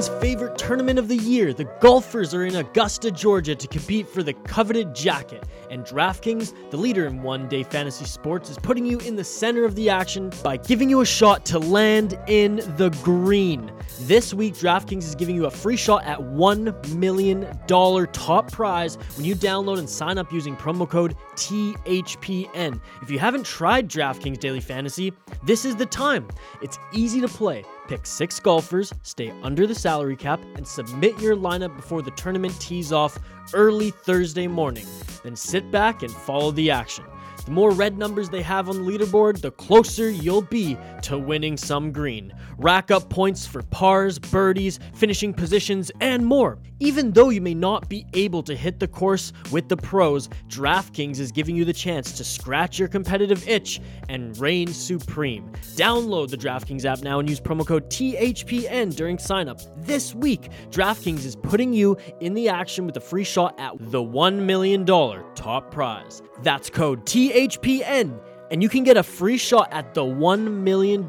Everyone's favorite tournament of the year. The golfers are in Augusta, Georgia to compete for the coveted jacket. And DraftKings, the leader in one day fantasy sports, is putting you in the center of the action by giving you a shot to land in the green. This week, DraftKings is giving you a free shot at $1 million top prize when you download and sign up using promo code THPN. If you haven't tried DraftKings Daily Fantasy, this is the time. It's easy to play. Pick six golfers, stay under the salary cap, and submit your lineup before the tournament tees off early Thursday morning. Then sit back and follow the action. The more red numbers they have on the leaderboard, the closer you'll be to winning some green. Rack up points for pars, birdies, finishing positions, and more. Even though you may not be able to hit the course with the pros, DraftKings is giving you the chance to scratch your competitive itch and reign supreme. Download the DraftKings app now and use promo code THPN during signup. This week, DraftKings is putting you in the action with a free shot at the $1 million top prize. That's code THPN, and you can get a free shot at the $1 million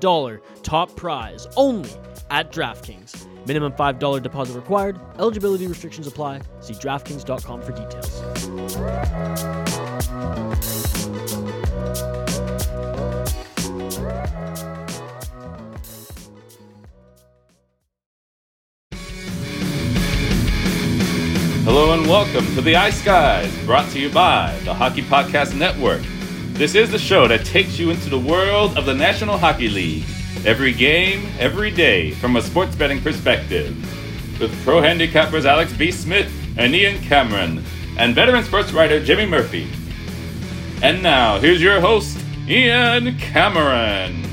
top prize only at DraftKings. Minimum $5 deposit required. Eligibility restrictions apply. See DraftKings.com for details. Hello and welcome to the Ice Guys, brought to you by the Hockey Podcast Network. This is the show that takes you into the world of the National Hockey League. Every game, every day, from a sports betting perspective. With pro handicappers Alex B. Smith and Ian Cameron, and veteran sports writer Jimmy Murphy. And now, here's your host, Ian Cameron.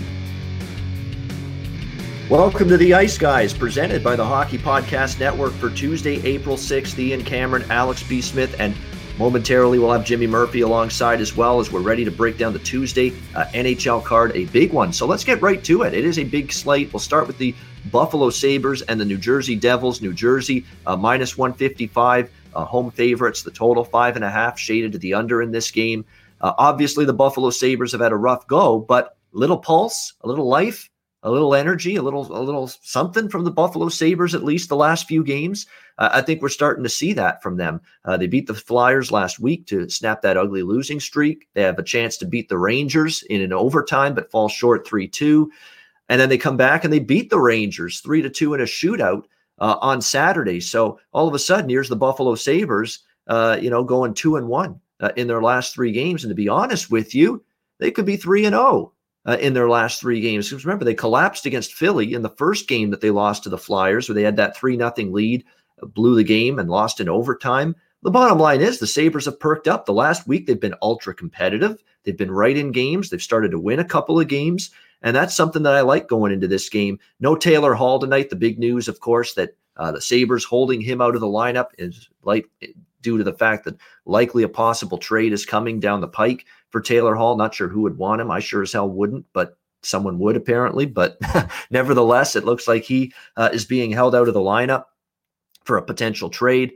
Welcome to the Ice Guys, presented by the Hockey Podcast Network for Tuesday, April 6th. Ian Cameron, Alex B. Smith, and momentarily we'll have Jimmy Murphy alongside as well as we're ready to break down the Tuesday uh, NHL card, a big one. So let's get right to it. It is a big slate. We'll start with the Buffalo Sabres and the New Jersey Devils. New Jersey, uh, minus 155, uh, home favorites. The total, five and a half, shaded to the under in this game. Uh, obviously, the Buffalo Sabres have had a rough go, but little pulse, a little life a little energy, a little a little something from the Buffalo Sabres at least the last few games. Uh, I think we're starting to see that from them. Uh, they beat the Flyers last week to snap that ugly losing streak. They have a chance to beat the Rangers in an overtime, but fall short three two, and then they come back and they beat the Rangers three to two in a shootout uh, on Saturday. So all of a sudden, here's the Buffalo Sabres, uh, you know, going two and one uh, in their last three games. And to be honest with you, they could be three and zero. Oh uh, in their last three games. Because remember, they collapsed against Philly in the first game that they lost to the Flyers, where they had that 3 nothing lead, uh, blew the game, and lost in overtime. The bottom line is the Sabres have perked up. The last week, they've been ultra competitive. They've been right in games. They've started to win a couple of games. And that's something that I like going into this game. No Taylor Hall tonight. The big news, of course, that uh, the Sabres holding him out of the lineup is like due to the fact that likely a possible trade is coming down the pike for Taylor Hall. Not sure who would want him. I sure as hell wouldn't, but someone would apparently. But nevertheless, it looks like he uh, is being held out of the lineup for a potential trade.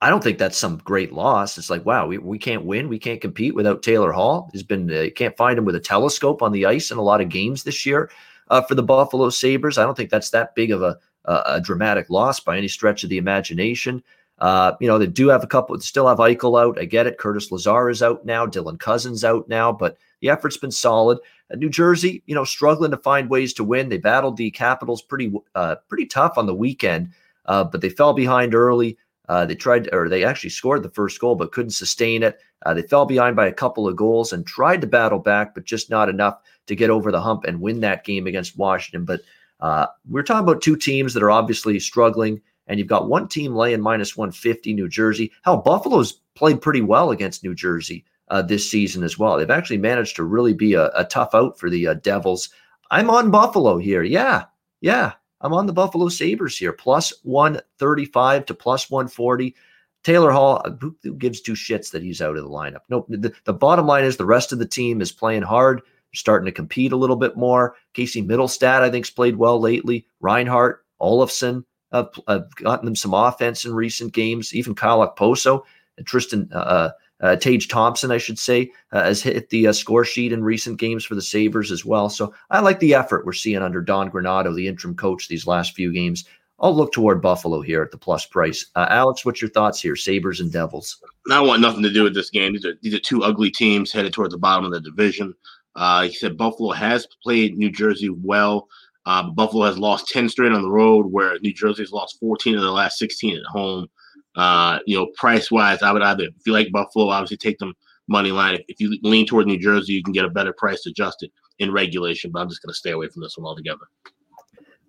I don't think that's some great loss. It's like, wow, we, we can't win. We can't compete without Taylor Hall. He's been, uh, can't find him with a telescope on the ice in a lot of games this year uh, for the Buffalo Sabres. I don't think that's that big of a, a, a dramatic loss by any stretch of the imagination. Uh, you know, they do have a couple, still have Eichel out. I get it. Curtis Lazar is out now. Dylan Cozens out now, but the effort's been solid. New Jersey, you know, struggling to find ways to win. They battled the Capitals pretty, uh, pretty tough on the weekend, uh, but they fell behind early. Uh, they tried, or they actually scored the first goal, but couldn't sustain it. Uh, they fell behind by a couple of goals and tried to battle back, but just not enough to get over the hump and win that game against Washington. But we're talking about two teams that are obviously struggling and you've got one team laying minus 150, New Jersey. Hell, Buffalo's played pretty well against New Jersey uh, this season as well. They've actually managed to really be a, a tough out for the uh, Devils. I'm on Buffalo here. Yeah, yeah. I'm on the Buffalo Sabres here, plus 135 to plus 140. Taylor Hall, who, who, gives two shits that he's out of the lineup? Nope. The, the bottom line is the rest of the team is playing hard. Starting to compete a little bit more. Casey Mittelstadt, I think, has played well lately. Reinhart, Olofsson have, have gotten them some offense in recent games. Even Kyle Okposo and Tristan uh, uh, uh, Tage Thompson, I should say, uh, has hit the uh, score sheet in recent games for the Sabres as well. So I like the effort we're seeing under Don Granato, the interim coach, these last few games. I'll look toward Buffalo here at the plus price. Uh, Alex, what's your thoughts here? Sabres and Devils. I want nothing to do with this game. These are these are two ugly teams headed towards the bottom of the division. Uh, he said Buffalo has played New Jersey well. Uh, Buffalo has lost 10 straight on the road, where New Jersey has lost 14 of the last 16 at home. Uh, you know, price wise, I would either, if you like Buffalo, obviously take them money line. If, if you lean toward New Jersey, you can get a better price adjusted in regulation, but I'm just going to stay away from this one altogether.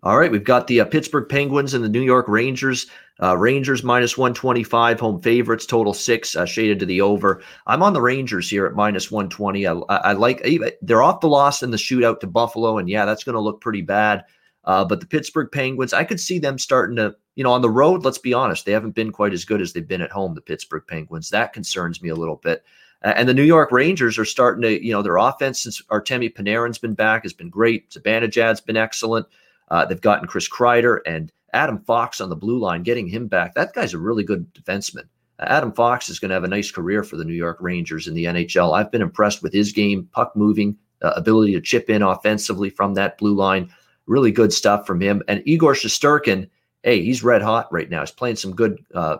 All right, we've got the uh, Pittsburgh Penguins and the New York Rangers. Uh, Rangers minus 125, home favorites, total six, uh, shaded to the over. I'm on the Rangers here at minus 120. I, I, like they're off the loss in the shootout to Buffalo, and yeah, that's going to look pretty bad. Uh, but the Pittsburgh Penguins, I could see them starting to, you know, on the road. Let's be honest, they haven't been quite as good as they've been at home. The Pittsburgh Penguins that concerns me a little bit. And the New York Rangers are starting to, you know, their offense since Artemi Panarin's been back has been great. Zibanejad's been excellent. Uh, they've gotten Chris Kreider and Adam Fox on the blue line, getting him back. That guy's a really good defenseman. Uh, Adam Fox is going to have a nice career for the New York Rangers in the NHL. I've been impressed with his game, puck moving, uh, ability to chip in offensively from that blue line. Really good stuff from him. And Igor Shesterkin, hey, he's red hot right now. He's playing some good, uh,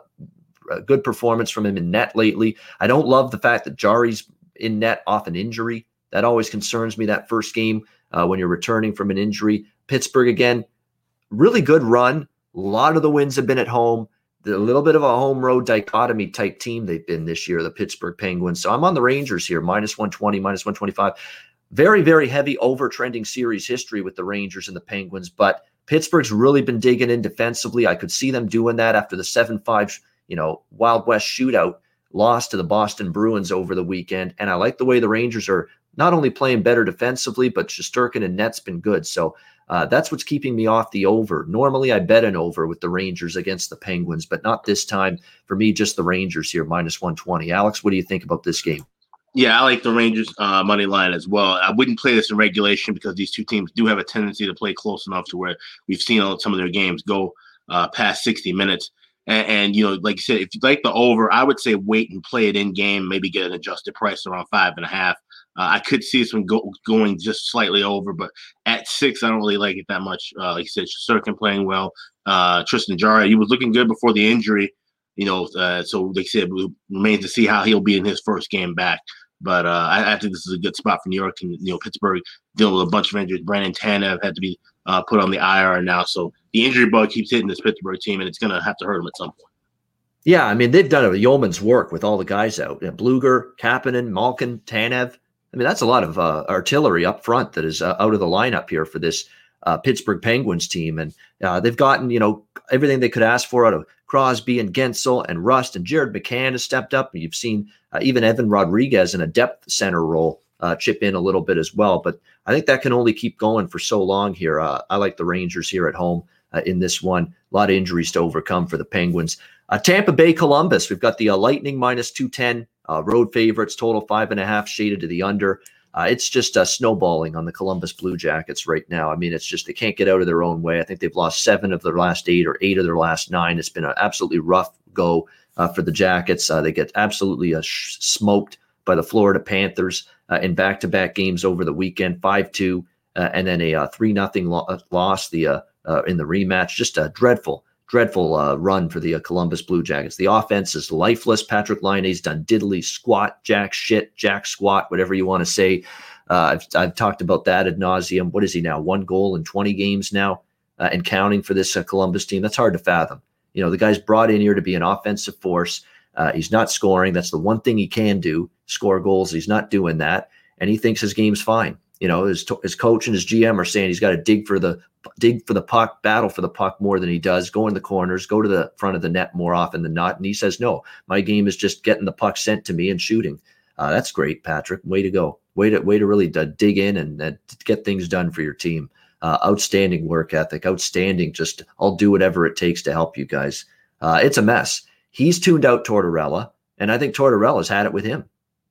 good performance from him in net lately. I don't love the fact that Jarry's in net off an injury. That always concerns me. That first game uh, when you're returning from an injury. Pittsburgh again, really good run. A lot of the wins have been at home. a little bit of a home road dichotomy type team they've been this year, the Pittsburgh Penguins. So I'm on the Rangers here, minus 120, minus 125. Very, very heavy over trending series history with the Rangers and the Penguins, but Pittsburgh's really been digging in defensively. I could see them doing that after the 7 5, you know, Wild West shootout loss to the Boston Bruins over the weekend. And I like the way the Rangers are not only playing better defensively, but Shesterkin and net's been good. So uh, that's what's keeping me off the over. Normally, I bet an over with the Rangers against the Penguins, but not this time. For me, just the Rangers here, minus 120. Alex, what do you think about this game? Yeah, I like the Rangers uh, money line as well. I wouldn't play this in regulation because these two teams do have a tendency to play close enough to where we've seen some of their games go uh, past 60 minutes. And, and, you know, like you said, if you like the over, I would say wait and play it in game, maybe get an adjusted price around five and a half. Uh, I could see this one go, going just slightly over, but at six, I don't really like it that much. Uh, like you said, Sirkin playing well. Uh, Tristan Jarry, he was looking good before the injury, you know. Uh, so they said, it remains to see how he'll be in his first game back. But uh, I, I, think this is a good spot for New York and you know Pittsburgh dealing with a bunch of injuries. Brandon Tanev had to be uh, put on the IR now, so the injury bug keeps hitting this Pittsburgh team, and it's going to have to hurt them at some point. Yeah, I mean they've done a yeoman's work with all the guys out. You know, Blueger, Kapanen, Malkin, Tanev. I mean, that's a lot of uh, artillery up front that is uh, out of the lineup here for this uh, Pittsburgh Penguins team. And uh, they've gotten, you know, everything they could ask for out of Crosby and Guentzel and Rust and Jared McCann has stepped up. And you've seen uh, even Evan Rodrigues in a depth center role uh, chip in a little bit as well. But I think that can only keep going for so long here. I like the Rangers here at home in this one. A lot of injuries to overcome for the Penguins. Tampa Bay Columbus, we've got the Lightning minus 210 uh, road favorites, total five and a half, shaded to the under. Uh, it's just uh, snowballing on the Columbus Blue Jackets right now. I mean, it's just they can't get out of their own way. I think they've lost seven of their last eight or eight of their last nine. It's been an absolutely rough go uh, for the Jackets. Uh, they get absolutely uh, sh- smoked by the Florida Panthers uh, in back to back games over the weekend, 5 2, and then a 3 nothing lo- loss the in the rematch. Just a dreadful dreadful uh, run for the uh, Columbus Blue Jackets. The offense is lifeless. Patrik Laine's done diddly squat, jack shit, jack squat, whatever you want to say. Uh, I've, I've talked about that ad nauseum. What is he now? One goal in 20 games now uh, and counting for this uh, Columbus team. That's hard to fathom. You know, the guy's brought in here to be an offensive force. Uh, he's not scoring. That's the one thing he can do score goals. He's not doing that. And he thinks his game's fine. You know, his, his coach and his GM are saying he's got to dig for the dig for the puck, battle for the puck more than he does, go in the corners, go to the front of the net more often than not. And he says, no, my game is just getting the puck sent to me and shooting. Uh, that's great, Patrick. Way to go. Way to way to really d- dig in and, and, get things done for your team. Uh, outstanding work ethic. Outstanding. Just I'll do whatever it takes to help you guys. Uh, it's a mess He's tuned out Tortorella, and I think Tortorella's had it with him.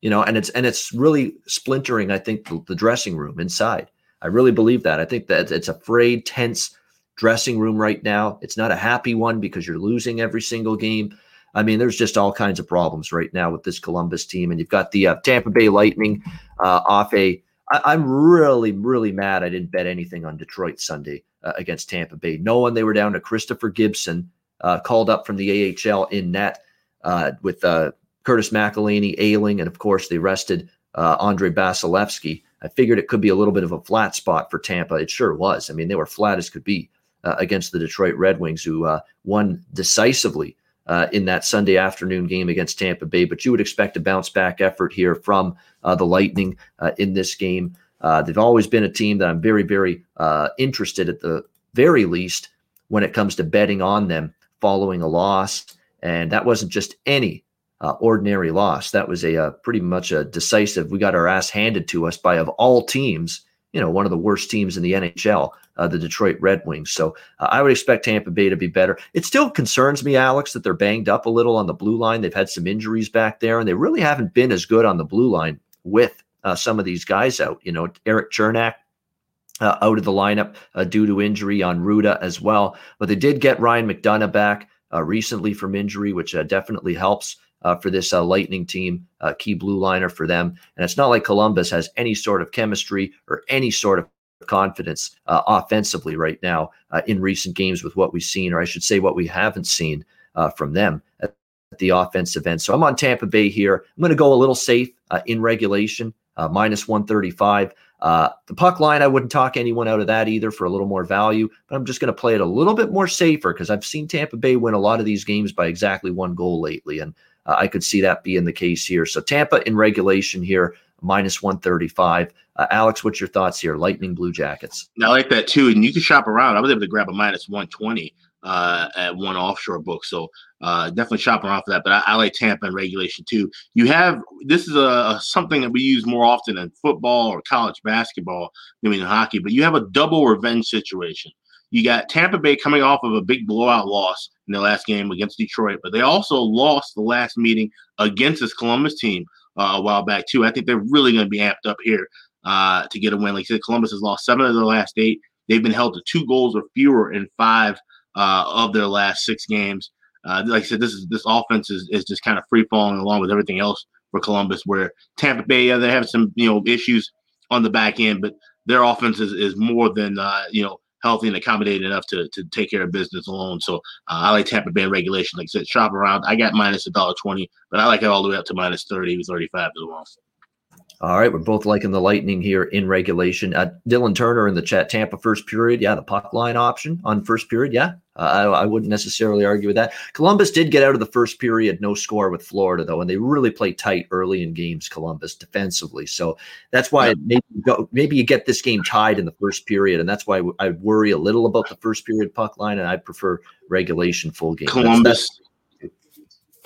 You know, and it's and it's really splintering. I think the, the dressing room inside. I really believe that. I think that it's a frayed, tense dressing room right now. It's not a happy one because you're losing every single game. I mean, there's just all kinds of problems right now with this Columbus team, and you've got the uh, Tampa Bay Lightning uh, off a. I, am really, really mad. I didn't bet anything on Detroit Sunday uh, against Tampa Bay, knowing they were down to Christopher Gibson, uh, called up from the AHL in net uh, with uh, Curtis McElhinney ailing, and of course they rested Andre Vasilevskiy. I figured it could be a little bit of a flat spot for Tampa. It sure was. I mean, they were flat as could be against the Detroit Red Wings, who won decisively uh, in that Sunday afternoon game against Tampa Bay. But you would expect a bounce back effort here from uh, the Lightning uh, in this game. Uh, they've always been a team that I'm very, very uh, interested at the very least when it comes to betting on them following a loss. And that wasn't just any uh, ordinary loss. That was a, a, pretty much a decisive. We got our ass handed to us by of all teams, you know, one of the worst teams in the NHL uh, the Detroit Red Wings. So uh, I would expect Tampa Bay to be better. It still concerns me, Alex, that they're banged up a little on the blue line. They've had some injuries back there, and they really haven't been as good on the blue line with uh, some of these guys out. You know, Eric Cernak. Uh, out of the lineup uh, due to injury Jan Rutta as well. But they did get Ryan McDonagh back uh, recently from injury, which definitely helps. Uh, for this uh, Lightning team, uh, key blue liner for them. And it's not like Columbus has any sort of chemistry or any sort of confidence uh, offensively right now uh, in recent games with what we've seen, or I should say, what we haven't seen uh, from them at the offensive end. So I'm on Tampa Bay here. I'm going to go a little safe in regulation, minus 135. Uh, the puck line, I wouldn't talk anyone out of that either for a little more value, but I'm just going to play it a little bit more safer because I've seen Tampa Bay win a lot of these games by exactly one goal lately. And I could see that being the case here. So Tampa in regulation here, minus 135. Uh, Alex, what's your thoughts here? Lightning Blue Jackets. I like that too. And you can shop around. I was able to grab a minus 120 uh, at one offshore book. So uh, definitely shop around for that. But I, I, like Tampa in regulation too. You have this is a, something that we use more often in football or college basketball than in hockey. But you have a double revenge situation. You got Tampa Bay coming off of a big blowout loss in the last game against Detroit, but they also lost the last meeting against this Columbus team uh, a while back too. I think they're really going to be amped up here uh, to get a win. Like I said, Columbus has lost seven of their last eight. They've been held to two goals or fewer in five uh, of their last six games. Uh, like I said, this is this offense is, is just kind of free falling along with everything else for Columbus. Where Tampa Bay, yeah, they have some you know issues on the back end, but their offense is, is more than uh, you know healthy and accommodating enough to, to take care of business alone. So uh, I like Tampa Bay regulation. Like I said, shop around. I got minus a dollar twenty, but I like it all the way up to minus 30, 35 as well. All right, we're both liking the Lightning here in regulation. Uh, Dylan Turner in the chat, Tampa first period. Yeah, the puck line option on first period. Yeah, uh, I, I, wouldn't necessarily argue with that. Columbus did get out of the first period, no score with Florida though, and they really play tight early in games. Columbus defensively, so that's why yeah. maybe you go, maybe you get this game tied in the first period, and that's why I worry a little about the first period puck line, and I prefer regulation full game. Columbus. That's, that's,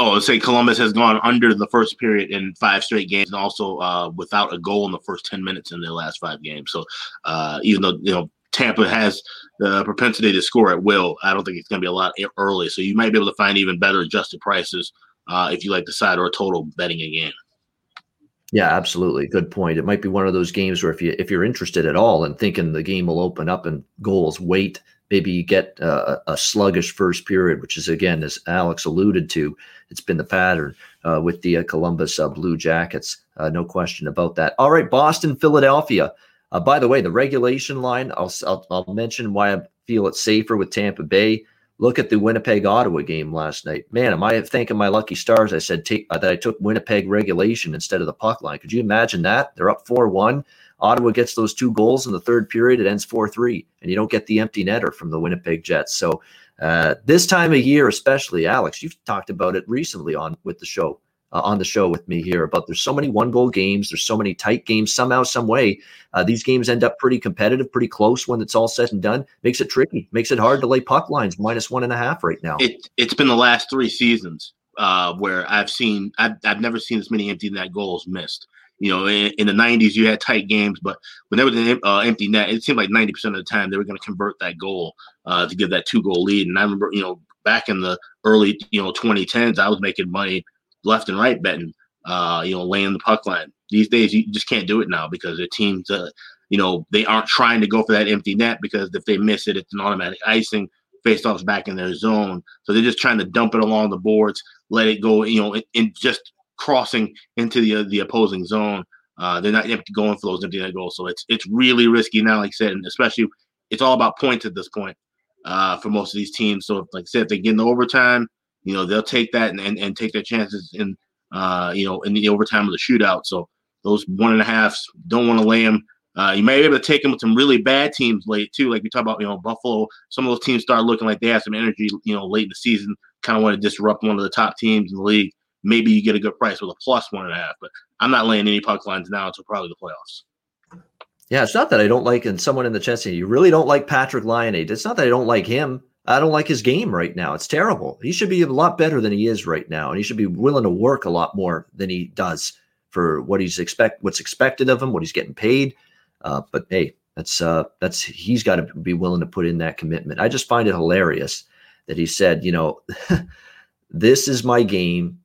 Oh, say Columbus has gone under the first period in five straight games, and also uh, without a goal in the first ten minutes in their last five games. So, uh, even though you know Tampa has the propensity to score at will, I don't think it's going to be a lot early. So you might be able to find even better adjusted prices uh, if you like the side or total betting again. Yeah, absolutely. Good point. It might be one of those games where if you if you're interested at all and thinking the game will open up and goals wait maybe you get uh, a sluggish first period, which is again, as Alex alluded to, it's been the pattern uh, with the uh, Columbus uh, Blue Jackets. Uh, no question about that. All right, Boston, Philadelphia. By the way, the regulation line. I'll, I'll, I'll mention why I feel it's safer with Tampa Bay. Look at the Winnipeg Ottawa game last night. Man, am I thanking my lucky stars? I said take, that I took Winnipeg regulation instead of the puck line. Could you imagine that? They're up four one. Ottawa gets those two goals in the third period, it ends 4 3, and you don't get the empty netter from the Winnipeg Jets. So, uh, this time of year, especially, Alex, you've talked about it recently on with the show. Uh, on the show with me here about there's so many one goal games there's so many tight games somehow some way uh, these games end up pretty competitive pretty close when it's all said and done makes it tricky makes it hard to lay puck lines minus one and a half right now it, it's been the last three seasons uh, where i've seen I've, I've never seen as many empty net goals missed you know, in, in, the 90s, you had tight games, but when there was an uh, empty net, it seemed like 90% of the time they were going to convert that goal uh, to give that two goal lead. And I remember, you know, back in the early, you know, 2010s, I was making money left and right betting, uh, you know, laying the puck line. These days, you just can't do it now because the teams, uh, you know, they aren't trying to go for that empty net because if they miss it, it's an automatic icing. Faceoffs back in their zone, so they're just trying to dump it along the boards, let it go, you know, and just crossing into the the opposing zone. Uh, they're not going for those empty net goals, so it's it's really risky now. Like I said, and especially it's all about points at this point uh, for most of these teams. So, if, like I said, if they get in the overtime, you know, they'll take that and, and, and take their chances in, uh, you know, in the overtime of the shootout. So those one and a halfs don't want to lay them. Uh, you may be able to take them with some really bad teams late too. Like we talk about, you know, Buffalo. Some of those teams start looking like they have some energy, you know, late in the season. Kind of want to disrupt one of the top teams in the league. Maybe you get a good price with a plus one and a half. But I'm not laying any puck lines now until probably the playoffs. Yeah, it's not that I don't like, and someone in the chat saying you really don't like Patrik Laine. It's not that I don't like him. I don't like his game right now. It's terrible. He should be a lot better than he is right now, and he should be willing to work a lot more than he does for what he's expect, what's expected of him, what he's getting paid. Uh, but hey, that's uh, that's he's got to be willing to put in that commitment. I just find it hilarious that he said, you know, this is my game.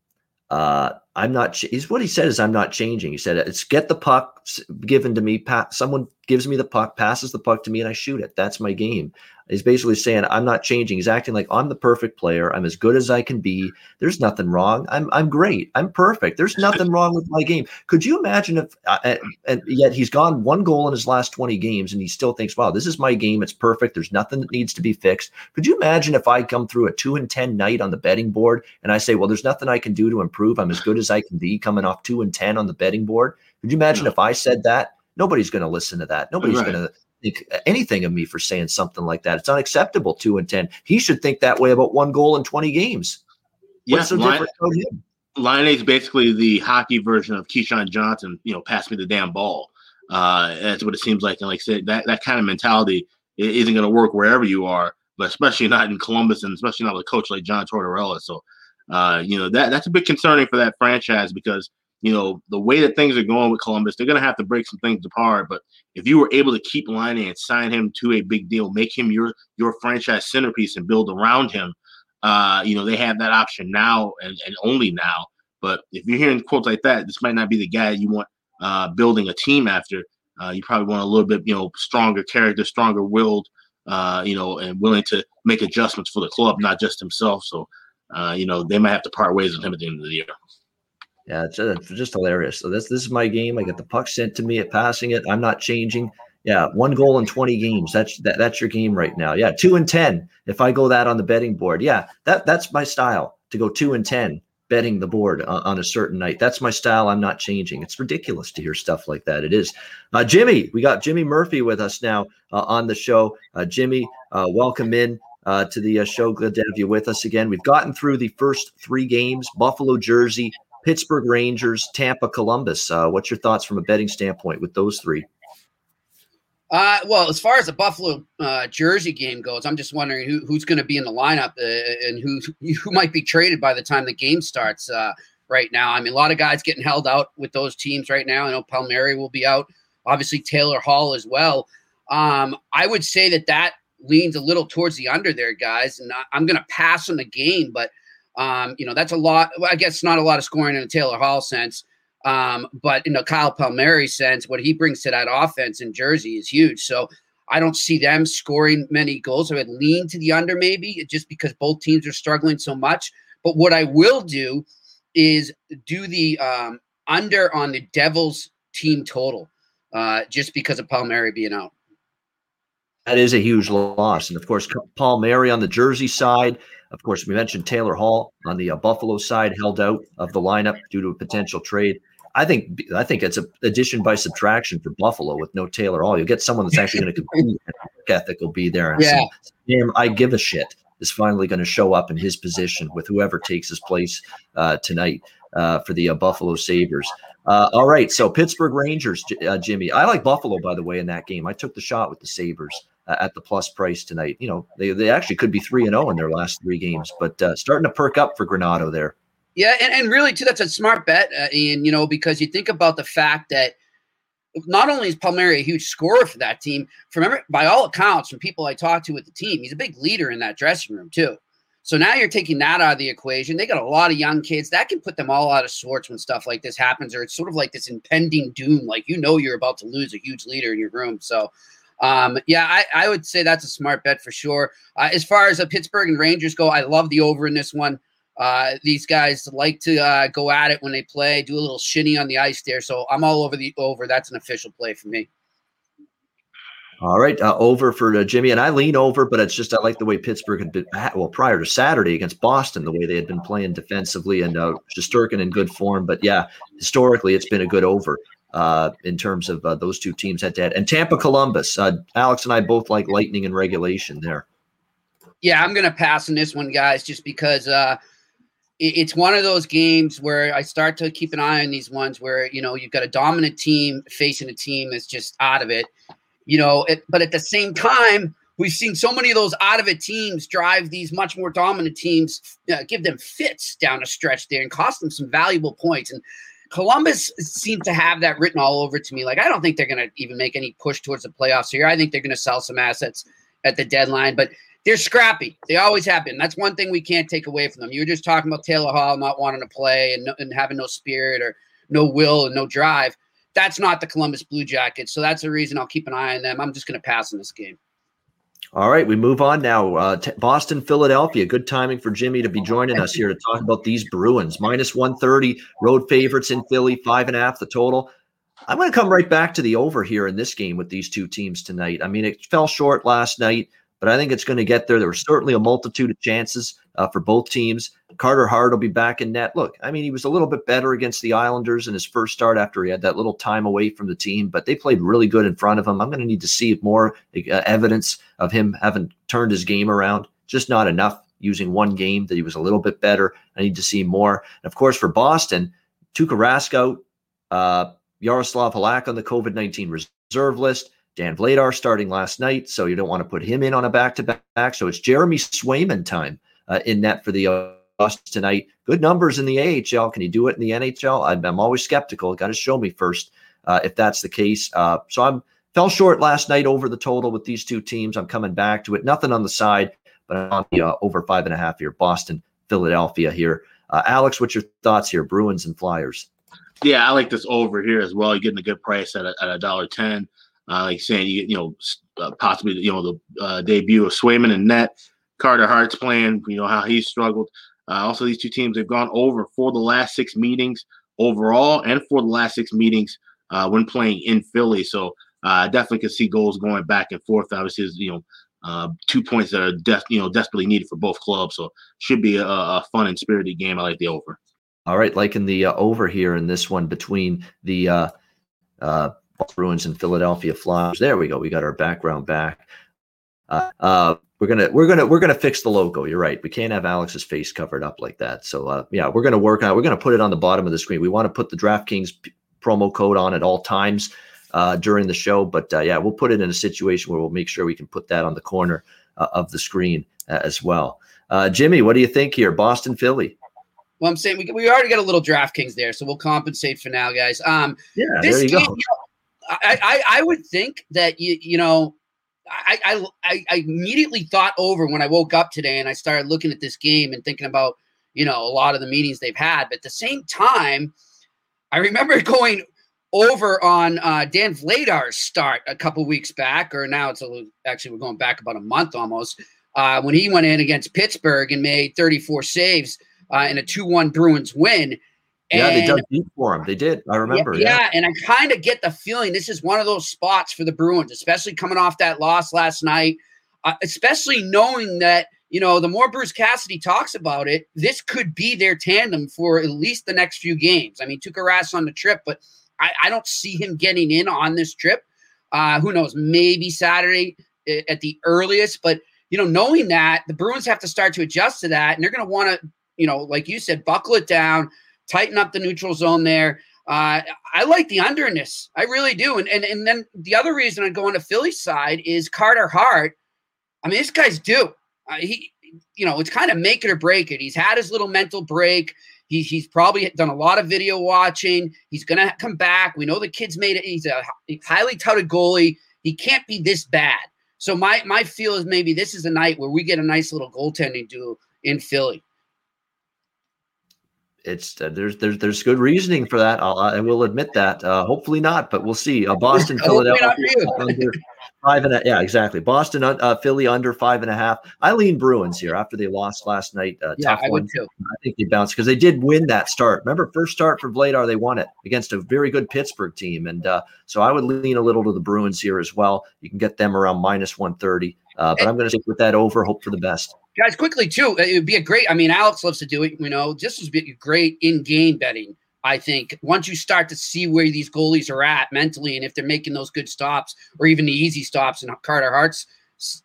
Uh, I'm not. He's what he said is I'm not changing. He said it's get the puck given to me. Pat, someone gives me the puck, passes the puck to me, and I shoot it. That's my game. He's basically saying I'm not changing. He's acting like I'm the perfect player. I'm as good as I can be. There's nothing wrong. I'm I'm great. I'm perfect. There's nothing wrong with my game. Could you imagine if uh, and yet he's gone one goal in his last 20 games and he still thinks, "Wow, this is my game. It's perfect. There's nothing that needs to be fixed." Could you imagine if I come through a 2 and 10 night on the betting board and I say, "Well, there's nothing I can do to improve. I'm as good as I can be coming off 2 and 10 on the betting board." Could you imagine no. if I said that? Nobody's going to listen to that. Nobody's right. going to think anything of me for saying something like that. It's unacceptable. Two and ten. He should think that way about one goal in twenty games. What's so different about him? Is basically the hockey version of Keyshawn Johnson. You know, pass me the damn ball. Uh, that's what it seems like. And like I said, that that kind of mentality isn't going to work wherever you are, but especially not in Columbus, and especially not with a coach like John Tortorella. So, uh, you know, that that's a bit concerning for that franchise because you know, the way that things are going with Columbus, they're going to have to break some things apart. But if you were able to keep Laine and sign him to a big deal, make him your your franchise centerpiece and build around him, uh, you know, they have that option now and, and only now. But if you're hearing quotes like that, this might not be the guy you want uh, building a team after. Uh, you probably want a little bit, you know, stronger character, stronger willed, uh, you know, and willing to make adjustments for the club, not just himself. So, uh, you know, they might have to part ways with him at the end of the year. Yeah, it's, uh, just hilarious. So this this is my game. I get the puck sent to me at passing it. I'm not changing. Yeah, one goal in 20 games. That's that, that's your game right now. Yeah, two and 10. If I go that on the betting board, yeah, that that's my style to go two and 10 betting the board on, on a certain night. That's my style. I'm not changing. It's ridiculous to hear stuff like that. It is. Uh, Jimmy, we got Jimmy Murphy with us now uh, on the show. Uh, Jimmy, uh, welcome in. Uh, to the uh, show. Glad to have you with us again. We've gotten through the first three games Buffalo, Jersey, Pittsburgh Rangers, Tampa, Columbus. Uh, what's your thoughts from a betting standpoint with those three? Uh, well, as far as the Buffalo uh, Jersey game goes, I'm just wondering who, who's going to be in the lineup uh, and who who might be traded by the time the game starts. Uh, right now, I mean, a lot of guys getting held out with those teams right now. I know Palmieri will be out, obviously Taylor Hall as well. Um, I would say that that leans a little towards the under there, guys, and I, I'm going to pass on the game, but um, you know, that's a lot. I guess not a lot of scoring in a Taylor Hall sense. Um, but in a Kyle Palmieri sense, what he brings to that offense in Jersey is huge. So I don't see them scoring many goals. I would lean to the under maybe just because both teams are struggling so much. But what I will do is do the um, under on the Devils team total uh, just because of Palmieri being out. That is a huge loss. And of course, Palmieri on the Jersey side of course, we mentioned Taylor Hall on the uh, Buffalo side held out of the lineup due to a potential trade. I think I think it's an addition by subtraction for Buffalo with no Taylor Hall. You'll get someone that's actually going to compete. work ethic will be there. And yeah. Some, I give a shit is finally going to show up in his position with whoever takes his place uh, tonight uh, for the uh, Buffalo Sabres. Uh, all right, so Pittsburgh Rangers, uh, Jimmy. I like Buffalo, by the way, in that game. I took the shot with the Sabres uh, at the plus price tonight. You know, they, they actually could be 3 and 0 in their last three games, but starting to perk up for Granato there. Yeah, and, and really, too, that's a smart bet, Ian, you know, because you think about the fact that not only is Palmieri a huge scorer for that team, remember, by all accounts, from people I talked to with the team, he's a big leader in that dressing room, too. So now you're taking that out of the equation. They got a lot of young kids that can put them all out of sorts when stuff like this happens, or it's sort of like this impending doom. Like you know you're about to lose a huge leader in your room. So um, yeah, I, I, would say that's a smart bet for sure. Uh, as far as the Pittsburgh and Rangers go, I love the over in this one. Uh, these guys like to uh, go at it when they play, do a little shinny on the ice there. So I'm all over the over. That's an official play for me. All right, uh, over for uh, Jimmy, and I lean over, but it's just I like the way Pittsburgh had been well prior to Saturday against Boston, the way they had been playing defensively, and uh, Shesterkin in good form. But yeah, historically, it's been a good over uh, in terms of uh, those two teams head to head. And Tampa Columbus, uh, Alex and I both like Lightning in regulation there. Yeah, I'm to pass on this one, guys, just because uh, it, it's one of those games where I start to keep an eye on these ones where you know you've got a dominant team facing a team that's just out of it you know, it, but at the same time, we've seen so many of those out of it teams drive these much more dominant teams, uh, give them fits down a stretch there and cost them some valuable points. And Columbus seems to have that written all over to me. Like, I don't think they're going to even make any push towards the playoffs here. I think they're going to sell some assets at the deadline, but they're scrappy. They always have been. That's one thing we can't take away from them. You were just talking about Taylor Hall not wanting to play and, and having no spirit or no will and no drive. That's not the Columbus Blue Jackets. So that's the reason I'll keep an eye on them. I'm just going to pass in this game. All right, we move on now. Uh, t- Boston, Philadelphia. Good timing for Jimmy to be joining us here to talk about these Bruins. Minus 130, road favorites in Philly, five and a half the total. I'm going to come right back to the over here in this game with these two teams tonight. I mean, it fell short last night but I think it's going to get there. There were certainly a multitude of chances uh, for both teams. Carter Hart will be back in net. Look, I mean, he was a little bit better against the Islanders in his first start after he had that little time away from the team, but they played really good in front of him. I'm going to need to see more uh, evidence of him having turned his game around. Just not enough using one game that he was a little bit better. I need to see more. And of course, for Boston, Tuukka Rask out, uh, Jaroslav Halak on the COVID 19 reserve list. Dan Vladar starting last night, so you don't want to put him in on a back to back. So it's Jeremy Swayman time uh, in net for the us tonight. Good numbers in the AHL. Can he do it in the NHL? I'm, I'm always skeptical. Got to show me first uh, if that's the case. Uh, so I'm fell short last night over the total with these two teams. I'm coming back to it. Nothing on the side, but on the uh, over five and a half here. Boston, Philadelphia here. Uh, Alex, what's your thoughts here? Bruins and Flyers. Yeah, I like this over here as well. You're getting a good price at a, at a dollar ten. Uh, like saying you you know uh, possibly you know the uh, debut of Swayman and net, Carter Hart's playing. You know how he's struggled. Uh, also, these two teams have gone over for the last six meetings overall, and for the last six meetings uh, when playing in Philly. So uh, I definitely can see goals going back and forth. Obviously, you know. Uh, two points that are de- you know desperately needed for both clubs, so should be a, a fun and spirited game. I like the over. All right, liking the uh, over here in this one between the uh, uh, Bruins and Philadelphia Flyers. There we go. We got our background back. We're gonna we're gonna we're gonna fix the logo. You're right. We can't have Alex's face covered up like that. So uh, yeah, we're gonna work on. it. We're gonna put it on the bottom of the screen. We want to put the DraftKings p- promo code on at all times uh, during the show. But uh, yeah, we'll put it in a situation where we'll make sure we can put that on the corner uh, of the screen uh, as well. Uh, Jimmy, what do you think here? Boston, Philly. Well, I'm saying we, we already got a little DraftKings there, so we'll compensate for now, guys. Um, yeah, this there you game, go. You know, I, I, I would think that you you know I, I I immediately thought over when I woke up today and I started looking at this game and thinking about you know a lot of the meetings they've had. But at the same time, I remember going over on uh, Dan Vladar's start a couple weeks back, or now it's a little, actually we're going back about a month almost uh, when he went in against Pittsburgh and made 34 saves uh, in a 2-1 Bruins win. Yeah, they dug deep for him. They did. I remember. Yeah, yeah. and I kind of get the feeling this is one of those spots for the Bruins, especially coming off that loss last night. Uh, especially knowing that you know the more Bruce Cassidy talks about it, this could be their tandem for at least the next few games. I mean, Tuukka Rask on the trip, but I, I, don't see him getting in on this trip. Uh, who knows? Maybe Saturday eh, at the earliest, but you know, knowing that the Bruins have to start to adjust to that, and they're going to want to, you know, like you said, buckle it down tighten up the neutral zone there. Uh, I like the underness. I really do. And, and and then the other reason I go on the Philly side is Carter Hart. I mean, this guy's due. Uh, he, you know, it's kind of make it or break it. He's had his little mental break. He's he's probably done a lot of video watching. He's gonna come back. We know the kid's made it. He's a highly touted goalie. He can't be this bad. So my my feel is maybe this is a night where we get a nice little goaltending duel in Philly it's uh, there's there's there's good reasoning for that. I'll, I will admit that. Uh, hopefully not, but we'll see. Uh, Boston, Philadelphia, under five and a, yeah, exactly. Boston, uh, Philly under five and a half. I lean Bruins here after they lost last night. Uh, yeah, I one. would too. I think they bounced because they did win that start. Remember, first start for Vladar, they won it against a very good Pittsburgh team, and uh, so I would lean a little to the Bruins here as well. You can get them around minus one thirty, uh, but I'm going to stick with that over. Hope for the best guys quickly too it would be a great i mean alex loves to do it you know this would be great in-game betting i think once you start to see where these goalies are at mentally and if they're making those good stops or even the easy stops in carter hart's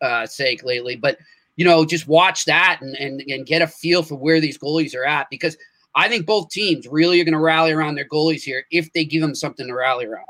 uh, sake lately but you know just watch that and, and and get a feel for where these goalies are at because i think both teams really are going to rally around their goalies here if they give them something to rally around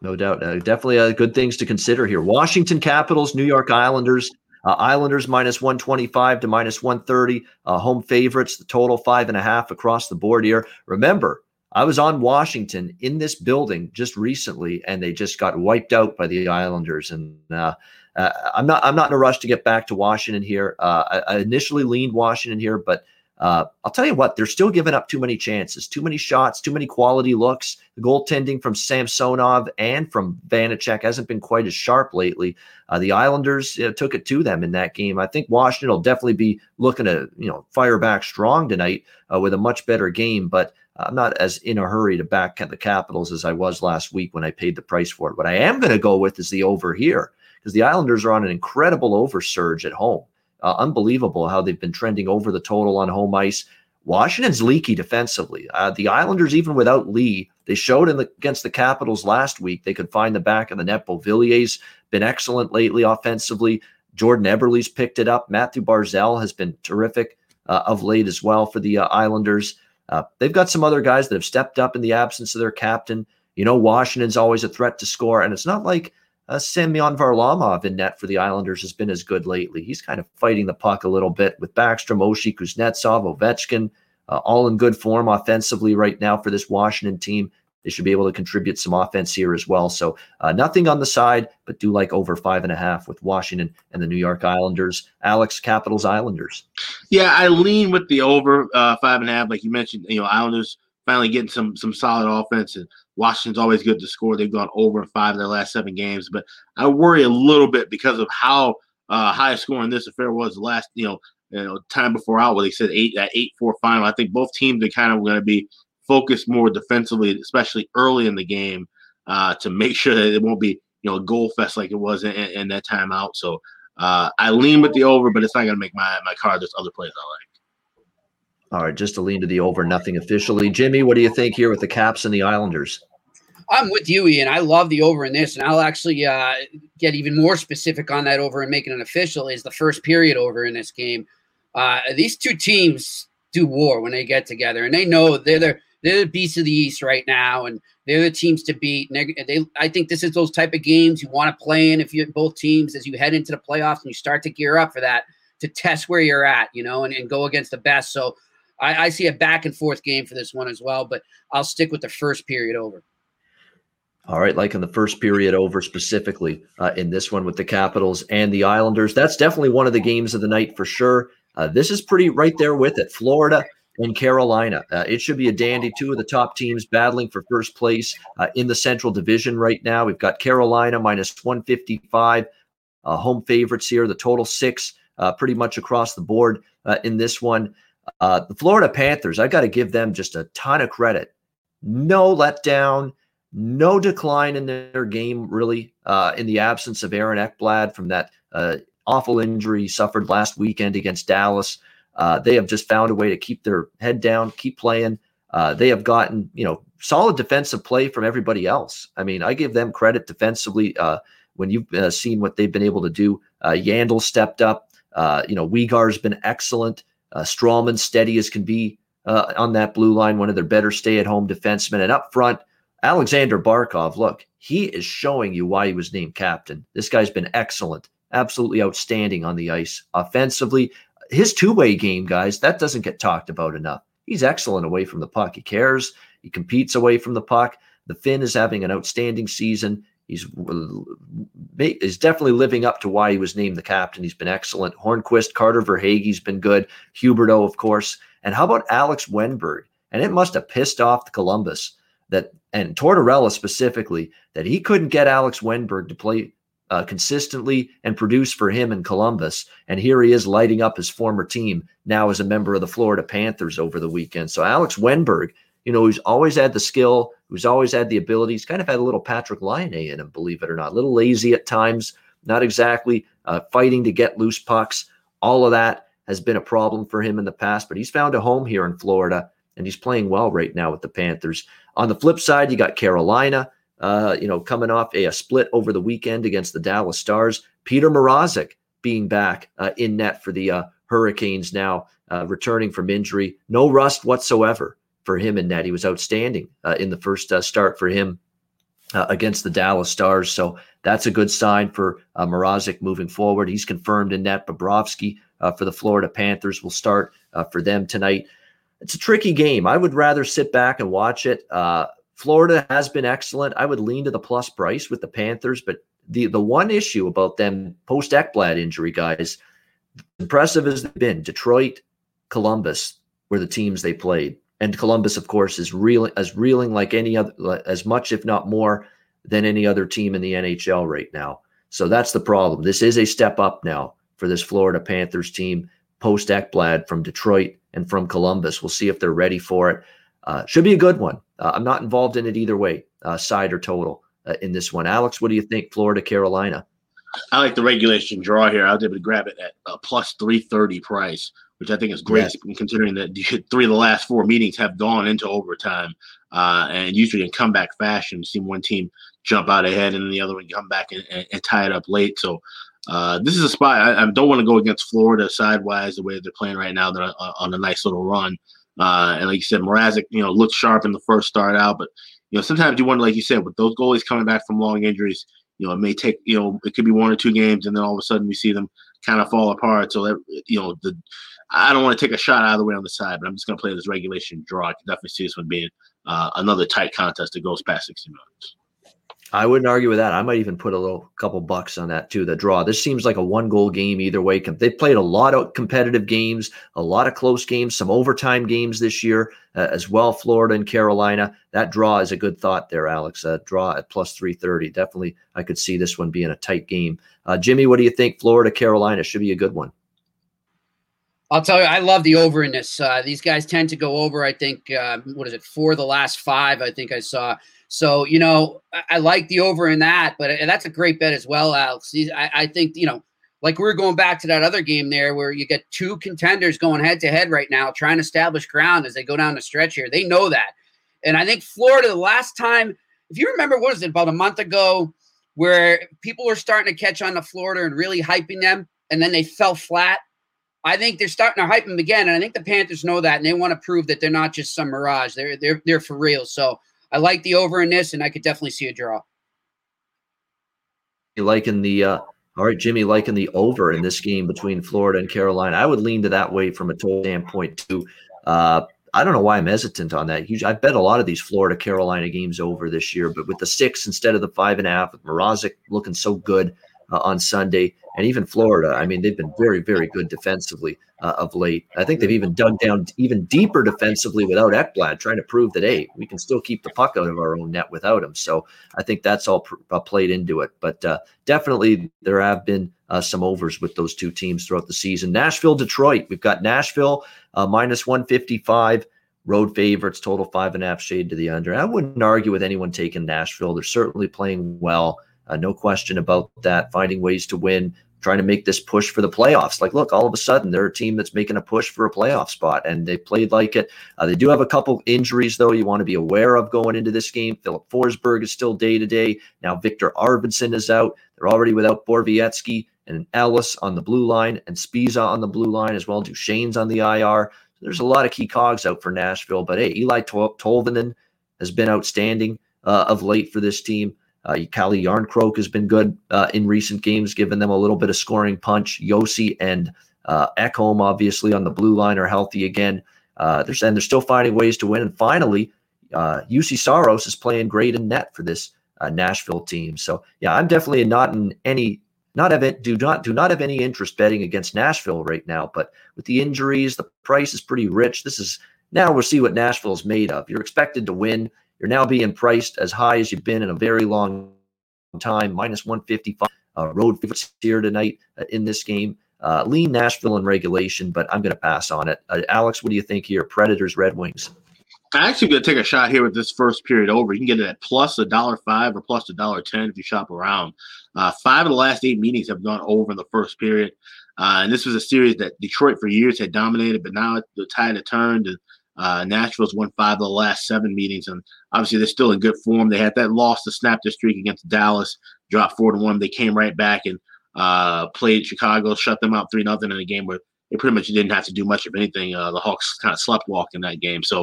no doubt. Uh, definitely uh, good things to consider here. Washington Capitals, New York Islanders. Uh, Islanders minus 125 to minus 130. Uh, home favorites, the total five and a half across the board here. Remember, I was on Washington in this building just recently, and they just got wiped out by the Islanders. And uh, uh I'm not I'm not in a rush to get back to Washington here. I, I, initially leaned Washington here, but uh, I'll tell you what, they're still giving up too many chances, too many shots, too many quality looks. The goaltending from Samsonov and from Vanecek hasn't been quite as sharp lately. Uh, the Islanders took it to them in that game. I think Washington will definitely be looking to you know fire back strong tonight uh, with a much better game, but I'm not as in a hurry to back the Capitals as I was last week when I paid the price for it. What I am going to go with is the over here because the Islanders are on an incredible over surge at home. Uh, unbelievable how they've been trending over the total on home ice. Washington's leaky defensively. Uh, the Islanders, even without Lee, they showed in the, against the Capitals last week they could find the back of the net. Beauvillier's been excellent lately offensively. Jordan Eberle's picked it up. Mathew Barzal has been terrific uh, of late as well for the uh, Islanders. Uh, they've got some other guys that have stepped up in the absence of their captain. You know, Washington's always a threat to score, and it's not like uh, Semyon Varlamov in net for the Islanders has been as good lately. He's kind of fighting the puck a little bit with Backstrom, Oshie, Kuznetsov, Ovechkin, uh, all in good form offensively right now for this Washington team. They should be able to contribute some offense here as well. So uh, nothing on the side, but do like over five and a half with Washington and the New York Islanders. Alex, Capitals, Islanders. Yeah, I lean with the over uh, five and a half. Like you mentioned, you know, Islanders finally getting some some solid offense and Washington's always good to score. They've gone over five in their last seven games, but I worry a little bit because of how uh, high scoring this affair was last, you know, you know, time before out where they said eight that eight four final. I think both teams are kind of going to be focused more defensively, especially early in the game, uh, to make sure that it won't be you know a goal fest like it was in, in that timeout. So uh, I lean with the over, but it's not going to make my my card. There's other plays I like. All right, just to lean to the over, nothing officially. Jimmy, what do you think here with the Caps and the Islanders? I'm with you, Ian. I love the over in this, and I'll actually uh, get even more specific on that over and make it an official. Is the first period over in this game? Uh, these two teams do war when they get together, and they know they're the they're the beasts of the East right now, and they're the teams to beat. And they, I think this is those type of games you want to play in if you're both teams as you head into the playoffs and you start to gear up for that to test where you're at, you know, and, and go against the best. So I, I see a back and forth game for this one as well, but I'll stick with the first period over. All right, like in the first period over specifically uh, in this one with the Capitals and the Islanders. That's definitely one of the games of the night for sure. Uh, this is pretty right there with it. Florida and Carolina. Uh, it should be a dandy. Two of the top teams battling for first place uh, in the Central Division right now. We've got Carolina minus 155, uh, home favorites here. The total six, uh, pretty much across the board in this one. The Florida Panthers, I got to give them just a ton of credit. No letdown no decline in their game, really, uh, in the absence of Aaron Ekblad from that uh, awful injury suffered last weekend against Dallas. Uh, they have just found a way to keep their head down, keep playing. Uh, they have gotten, you know, solid defensive play from everybody else. I mean, I give them credit defensively. Uh, when you've uh, seen what they've been able to do, Yandle stepped up. you know, Weegar's been excellent. Uh, Stralman steady as can be on that blue line, one of their better stay-at-home defensemen. And up front, Aleksander Barkov, look, he is showing you why he was named captain. This guy's been excellent, absolutely outstanding on the ice. Offensively, his two way game, guys, that doesn't get talked about enough. He's excellent away from the puck. He cares, he competes away from the puck. The Finn is having an outstanding season. He's is definitely living up to why he was named the captain. He's been excellent. Hornqvist, Carter Verhaeghe's been good. Huberdeau, of course. And how about Alex Wennberg? And it must have pissed off the Columbus that and Tortorella specifically that he couldn't get Alex Wennberg to play uh, consistently and produce for him in Columbus. And here he is lighting up his former team now as a member of the Florida Panthers over the weekend. So Alex Wennberg, you know, who's always had the skill, who's always had the ability. He's kind of had a little Patrik Laine in him, believe it or not. A little lazy at times, not exactly uh, fighting to get loose pucks. All of that has been a problem for him in the past, but he's found a home here in Florida and he's playing well right now with the Panthers. On the flip side, you got Carolina, uh, you know, coming off a, a, split over the weekend against the Dallas Stars. Petr Mrazek being back uh, in net for the uh, Hurricanes now, uh, returning from injury. No rust whatsoever for him in that. He was outstanding uh, in the first uh, start for him against the Dallas Stars. So that's a good sign for uh, moving forward. He's confirmed in that. Bobrovsky for the Florida Panthers will start for them tonight it's a tricky game. I would rather sit back and watch it. Uh, Florida has been excellent. I would lean to the plus price with the Panthers, but the the one issue about them post Ekblad injury, guys, impressive as they've been, Detroit, Columbus were the teams they played, and Columbus, of course, is reeling as reeling like any other, as much if not more than any other team in the NHL right now. So that's the problem. This is a step up now for this Florida Panthers team post Ekblad from Detroit and from Columbus. We'll see if they're ready for it. Uh, should be a good one. Uh, I'm not involved in it either way, uh, side or total uh, in this one. Alex, what do you think? Florida, Carolina. I like the regulation draw here. I was able to grab it at a plus 330 price, which I think is great yes. considering that three of the last four meetings have gone into overtime. Uh, and usually in comeback fashion, seen one team jump out ahead and the other one come back and, and, and tie it up late. So uh, this is a spot I, I don't want to go against Florida sidewise the way they're playing right now. They're on, on a nice little run. Uh, and like you said, Mrazek, you know, looked sharp in the first start out, but you know, sometimes you wonder, like you said, with those goalies coming back from long injuries, you know, it may take, you know, it could be one or two games, and then all of a sudden we see them kind of fall apart. So that, you know, the I don't want to take a shot out of the way on the side, but I'm just going to play this regulation draw. I can definitely see this one being uh, another tight contest that goes past 60 minutes. I wouldn't argue with that. I might even put a little couple bucks on that too. The draw. This seems like a one goal game either way. They've played a lot of competitive games, a lot of close games, some overtime games this year uh, as well. Florida and Carolina. That draw is a good thought there, Alex. Uh, draw at plus three thirty. Definitely, I could see this one being a tight game. Uh, Jimmy, what do you think? Florida, Carolina should be a good one. I'll tell you, I love the over in this. Uh, these guys tend to go over. I think uh, what is it? For the last five, I think I saw. So, you know, I, I like the over in that, but that's a great bet as well, Alex. I, I think, you know, like we are going back to that other game there where you get two contenders going head to head right now, trying to establish ground as they go down the stretch here. They know that. And I think Florida, the last time, if you remember, what was it, about a month ago, where people were starting to catch on to Florida and really hyping them, and then they fell flat. I think they're starting to hype them again, and I think the Panthers know that, and they want to prove that they're not just some mirage. They're they're they're for real. So I like the over in this, and I could definitely see a draw. You liking the uh, all right, Jimmy, liking the over in this game between Florida and Carolina. I would lean to that way from a total standpoint too. Uh, I don't know why I'm hesitant on that. I bet a lot of these Florida Carolina games over this year, but with the six instead of the five and a half, with Mrazek looking so good uh, on Sunday, and even Florida. I mean, they've been very, very good defensively uh, of late. I think they've even dug down even deeper defensively without Ekblad, trying to prove that hey, we can still keep the puck out of our own net without him. So I think that's all pr- uh, played into it. But uh, definitely, there have been uh, some overs with those two teams throughout the season. Nashville, Detroit. We've got Nashville uh, minus one fifty five road favorites, total five and a half shade to the under. I wouldn't argue with anyone taking Nashville. They're certainly playing well. Uh, no question about that. Finding ways to win, trying to make this push for the playoffs. Like, look, all of a sudden they're a team that's making a push for a playoff spot, and they played like it. Uh, they do have a couple injuries though you want to be aware of going into this game. Filip Forsberg is still day to day. Now Viktor Arvidsson is out. They're already without Borowiecki and Ellis on the blue line and Sbisa on the blue line as well. Duchene's on the IR. So there's a lot of key cogs out for Nashville, but hey, Eeli Tol- Tolvanen has been outstanding uh, of late for this team. Uh, Calle Jarnkrok has been good uh, in recent games, giving them a little bit of scoring punch. Josi and uh, Ekholm, obviously, on the blue line are healthy again. Uh, they're, and they're still finding ways to win. And finally, uh, Juuse Saros is playing great in net for this uh, Nashville team. So yeah, I'm definitely not in any not have it, do not do not have any interest betting against Nashville right now. But with the injuries, the price is pretty rich. This is now we'll see what Nashville is made of. You're expected to win. You're now being priced as high as you've been in a very long time, minus 155. Uh, road favorites here tonight uh, in this game. Uh, lean Nashville in regulation, but I'm going to pass on it. Uh, Alex, what do you think here? Predators, Red Wings. I'm actually going to take a shot here with this first period over. You can get it at plus a dollar five or plus a dollar ten if you shop around. Uh, five of the last eight meetings have gone over in the first period, uh, and this was a series that Detroit for years had dominated, but now the tide had turned. And, uh, Nashville's won five of the last seven meetings, and obviously they're still in good form. They had that loss to snap the streak against Dallas, dropped four to one. They came right back and uh, played Chicago, shut them out three nothing in a game where they pretty much didn't have to do much of anything. Uh, the Hawks kind of slept walk in that game. So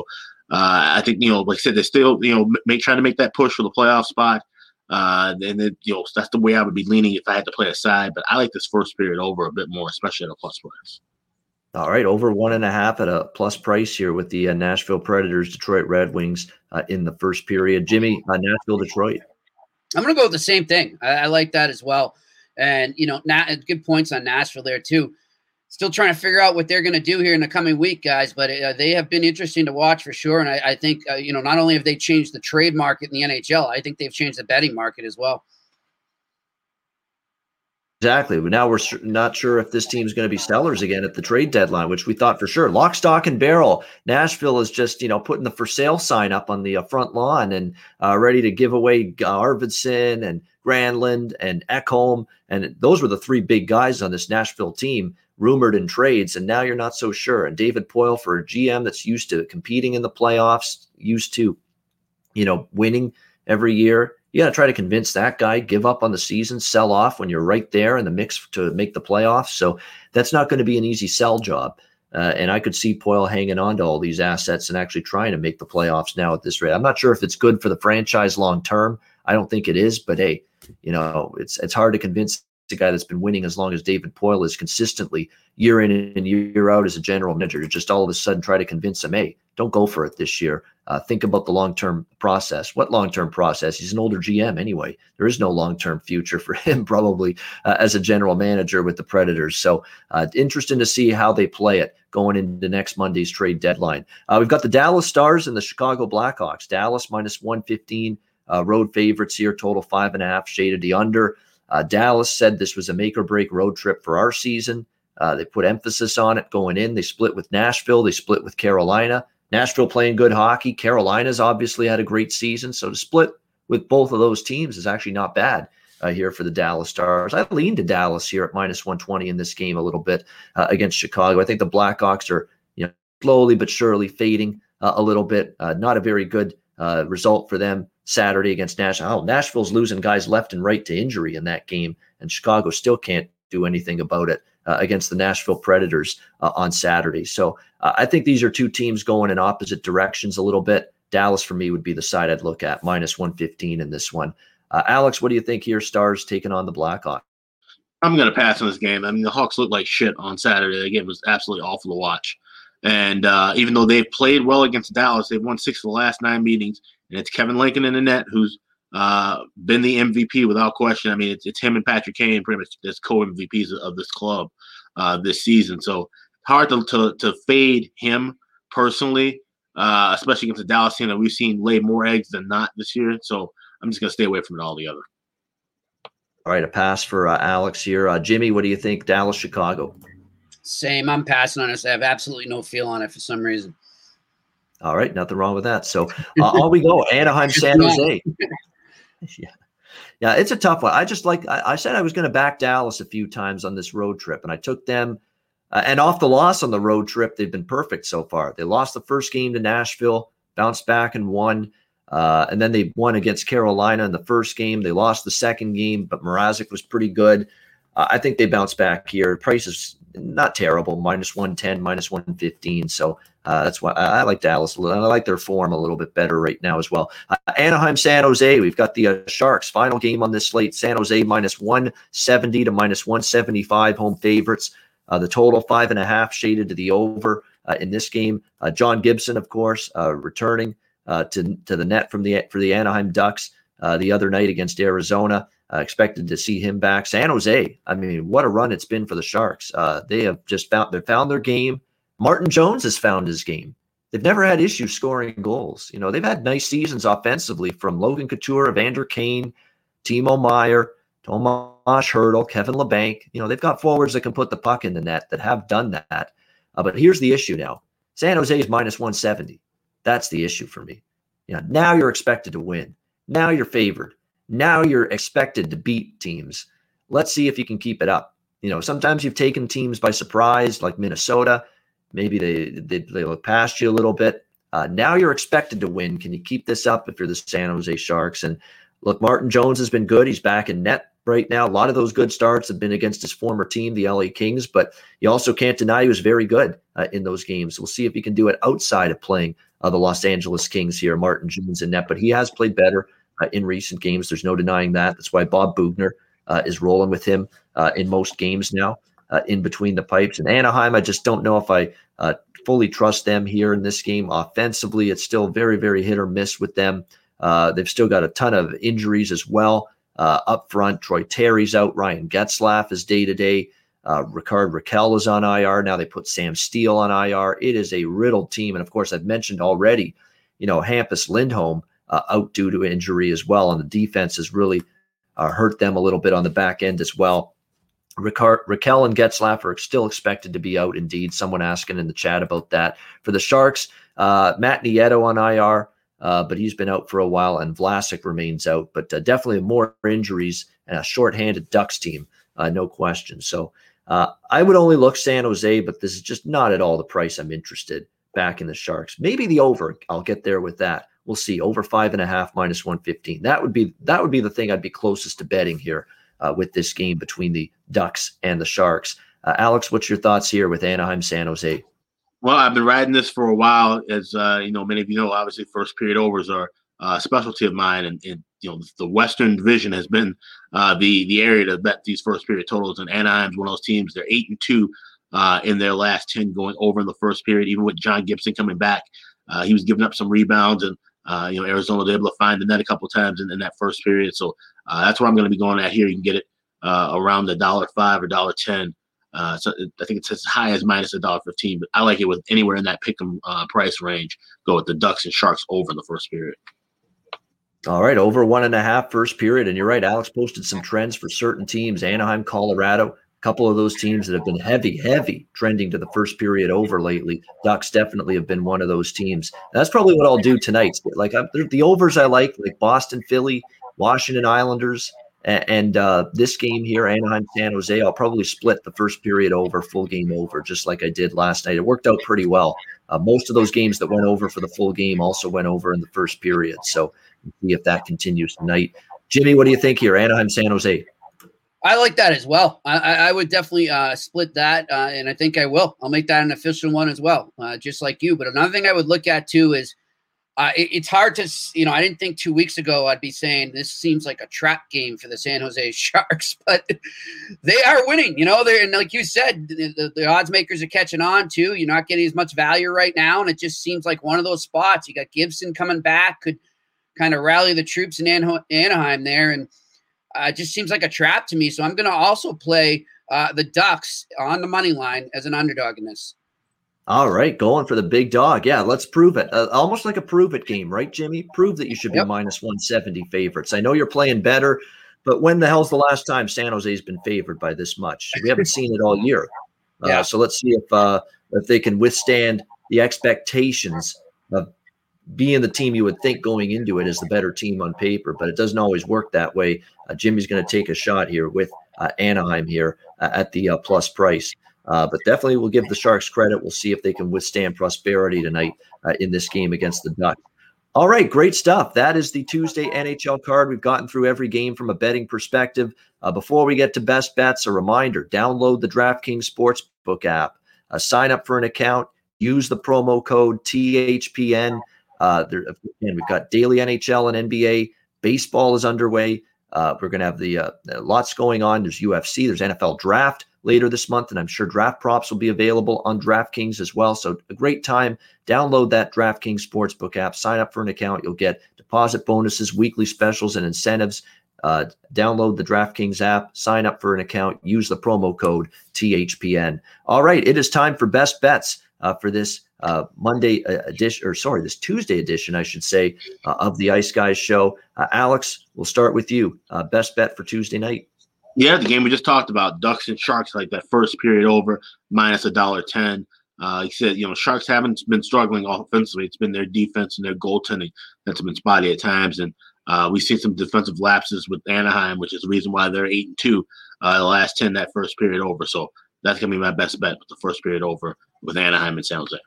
uh, I think you know, like I said, they're still you know make trying to make that push for the playoff spot. Uh, and then you know that's the way I would be leaning if I had to play a side. But I like this first period over a bit more, especially at a plus price. All right, over one and a half at a plus price here with the uh, Nashville Predators, Detroit Red Wings uh, in the first period. Jimmy, uh, Nashville, Detroit. I'm going to go with the same thing. I, I, like that as well. And you know, na- good points on Nashville there too still trying to figure out what they're going to do here in the coming week, guys. But uh, they have been interesting to watch for sure. And I, I think uh, you know not only have they changed the trade market in the NHL, I think they've changed the betting market as well. Exactly. But now we're not sure if this team's going to be sellers again at the trade deadline, which we thought for sure. Lock, stock, and barrel. Nashville is just you know putting the for sale sign up on the uh, front lawn and uh, ready to give away Arvidsson and Granlund and Ekholm, and those were the three big guys on this Nashville team rumored in trades, and now you're not so sure. And David Poile for a GM that's used to competing in the playoffs, used to, you know, winning every year. You got to try to convince that guy give up on the season, sell off when you're right there in the mix to make the playoffs. So that's not going to be an easy sell job. Uh, and I could see Poile hanging on to all these assets and actually trying to make the playoffs now at this rate. I'm not sure if it's good for the franchise long term. I don't think it is, but hey, you know, it's it's hard to convince a guy that's been winning as long as David Poile is consistently year in and year out as a general manager. To just all of a sudden try to convince him, hey, don't go for it this year. Uh, think about the long term process. What long term process? He's an older GM anyway. There is no long term future for him, probably, uh, as a general manager with the Predators. So, uh, interesting to see how they play it going into next Monday's trade deadline. Uh, we've got the Dallas Stars and the Chicago Blackhawks. Dallas minus 115, uh, road favorites here, total five and a half, shaded the under. Uh, Dallas said this was a make or break road trip for our season. Uh, they put emphasis on it going in. They split with Nashville. They split with Carolina. Nashville playing good hockey. Carolina's obviously had a great season. So to split with both of those teams is actually not bad uh, here for the Dallas Stars. I lean to Dallas here at minus 120 in this game a little bit uh, against Chicago. I think the Blackhawks are you know slowly but surely fading uh, a little bit. Uh, not a very good uh, result for them Saturday against Nashville. Oh, Nashville's losing guys left and right to injury in that game, and Chicago still can't do anything about it uh, against the Nashville Predators uh, on Saturday. So uh, I think these are two teams going in opposite directions a little bit. Dallas for me would be the side I'd look at minus 115 in this one. Uh, Alex, what do you think here? Stars taking on the Blackhawks. I'm going to pass on this game. I mean, the Hawks looked like shit on Saturday. The game was absolutely awful to watch. And uh, even though they've played well against Dallas, they've won six of the last nine meetings and it's Kevin Lankinen in the net who's uh, been the MVP without question. I mean, it's, it's him and Patrick Kane pretty much as co MVPs of this club uh, this season. So hard to, to, to fade him personally, uh, especially against the Dallas team that we've seen lay more eggs than not this year. So I'm just going to stay away from it all altogether. All right, a pass for uh, Alex here. Uh, Jimmy, what do you think? Dallas, Chicago. Same. I'm passing on this. I have absolutely no feel on it for some reason. All right, nothing wrong with that. So uh, on we go. Anaheim, San Jose. yeah, yeah, it's a tough one. I just like I, I said I was going to back Dallas a few times on this road trip, and I took them. Uh, and off the loss on the road trip, they've been perfect so far. They lost the first game to Nashville, bounced back and won. Uh, and then they won against Carolina in the first game. They lost the second game, but Mrazek was pretty good. Uh, I think they bounce back here. Price is not terrible, minus 110, minus 115. So uh, that's why I, I, like Dallas. I like their form a little bit better right now as well. Uh, Anaheim, San Jose. We've got the uh, Sharks final game on this slate. San Jose minus 170 to minus 175 home favorites. Uh, the total five and a half shaded to the over uh, in this game. Uh, John Gibson, of course, returning to to the net from the for the Anaheim Ducks. the other night against Arizona. Uh, expected to see him back. San Jose, I mean, what a run it's been for the Sharks. Uh, they have just found they found their game. Martin Jones has found his game. They've never had issues scoring goals. You know, they've had nice seasons offensively from Logan Couture, Evander Kane, Timo Meier, Tomas Hertl, Kevin Labanc. You know, they've got forwards that can put the puck in the net that have done that. Uh, but here's the issue now San Jose is minus 170. That's the issue for me. You know, now you're expected to win. Now you're favored. Now you're expected to beat teams. Let's see if you can keep it up. You know, sometimes you've taken teams by surprise, like Minnesota. Maybe they they, they look past you a little bit. Uh, now you're expected to win. Can you keep this up if you're the San Jose Sharks? And look, Martin Jones has been good. He's back in net right now. A lot of those good starts have been against his former team, the LA Kings, but you also can't deny he was very good uh, in those games. We'll see if he can do it outside of playing uh, the Los Angeles Kings here. Martin Jones in net, but he has played better uh, in recent games. There's no denying that. That's why Bob Boughner uh, is rolling with him uh, in most games now. Uh, in between the pipes and Anaheim, I just don't know if I fully trust them here in this game. Offensively, it's still very, very hit or miss with them. they've still got a ton of injuries as well. Uh, up front, Troy Terry's out. Ryan Getzlaf is day to day. Rickard Rakell is on IR. Now they put Sam Steele on IR. It is a riddled team. And of course, I've mentioned already, you know, Hampus Lindholm uh, out due to injury as well. And the defense has really uh, hurt them a little bit on the back end as well. Rickard, Rakell and Getzlaf are still expected to be out. Indeed, someone asking in the chat about that. For the Sharks, uh, Matt Nieto on IR, uh, but he's been out for a while, and Vlasic remains out. But uh, definitely more injuries and a shorthanded Ducks team, uh, no question. So I would only look San Jose, but this is just not at all the price I'm interested back in the Sharks. Maybe the over. I'll get there with that. We'll see. Over five and a half minus 115. That would be that would be the thing I'd be closest to betting here uh, with this game between the Ducks and the Sharks. Uh, Alex, what's your thoughts here with Anaheim San Jose? Well, I've been riding this for a while. As uh, you know, many of you know, obviously first period overs are uh, a specialty of mine, and, and, you know the Western Division has been uh, the the area to bet these first period totals. And Anaheim's one of those teams. They're eight and two uh, in their last ten, going over in the first period. Even with John Gibson coming back, uh, he was giving up some rebounds and uh, you know, Arizona was able to find the net a couple times in, in that first period. So uh, that's where I'm going to be going at here. You can get it uh, around the dollar five or dollar ten. Uh, so I think it's as high as minus a dollar fifteen, but I like it with anywhere in that pick 'em uh, price range. Go with the Ducks and Sharks over in the first period. All right, over one and a half first period, and you're right. Alex posted some trends for certain teams: Anaheim, Colorado, couple of those teams that have been heavy, heavy trending to the first period over lately. Ducks definitely have been one of those teams. And that's probably what I'll do tonight. Like I'm, the overs I like, like Boston, Philly, Washington Islanders, and, and uh, this game here, Anaheim, San Jose. I'll probably split the first period over, full game over, just like I did last night. It worked out pretty well. Uh, most of those games that went over for the full game also went over in the first period. So see if that continues tonight. Jimmy, what do you think here? Anaheim, San Jose. I like that as well. I, I would definitely uh, split that, uh, and I think I will. I'll make that an official one as well, uh, just like you. But another thing I would look at too is uh, it, it's hard to, you know, I didn't think two weeks ago I'd be saying this seems like a trap game for the San Jose Sharks, but they are winning. You know, they're and like you said, the, the, the odds makers are catching on too. You're not getting as much value right now, and it just seems like one of those spots. You got Gibson coming back, could kind of rally the troops in Anaheim there, and uh, just seems like a trap to me. So I'm going to also play uh, the Ducks on the money line as an underdog in this. All right, going for the big dog. Yeah, let's prove it. Uh, almost like a prove it game, right, Jimmy? Prove that you should be yep. minus 170 favorites. I know you're playing better, but when the hell's the last time San Jose's been favored by this much? We haven't seen it all year. Uh, yeah. So let's see if uh, if they can withstand the expectations of being the team you would think going into it is the better team on paper, but it doesn't always work that way. Uh, Jimmy's going to take a shot here with uh, Anaheim here uh, at the uh, plus price. Uh, but definitely we'll give the Sharks credit. We'll see if they can withstand prosperity tonight uh, in this game against the Ducks. All right, great stuff. That is the Tuesday NHL card. We've gotten through every game from a betting perspective. before we get to best bets, a reminder download the DraftKings Sportsbook app, sign up for an account, use the promo code THPN. Uh, there, again, we've got daily NHL and NBA. Baseball is underway. Uh, we're going to have the uh, lots going on. There's UFC. There's NFL draft later this month, and I'm sure draft props will be available on DraftKings as well. So, a great time. Download that DraftKings Sportsbook app, sign up for an account. You'll get deposit bonuses, weekly specials, and incentives. Uh, download the DraftKings app, sign up for an account, use the promo code THPN. All right, it is time for best bets uh, for this uh, Monday uh, edition, or sorry, this Tuesday edition, I should say, uh, of the Ice Guys show. Uh, Alex, we'll start with you. Uh, best bet for Tuesday night. Yeah, the game we just talked about, Ducks and Sharks, like that first period over, minus a dollar ten. Uh, he said, you know, Sharks haven't been struggling offensively. It's been their defense and their goaltending that's been spotty at times. And uh, we've seen some defensive lapses with Anaheim, which is the reason why they're eight and two uh, the last ten that first period over. So that's gonna be my best bet with the first period over with Anaheim and San Jose.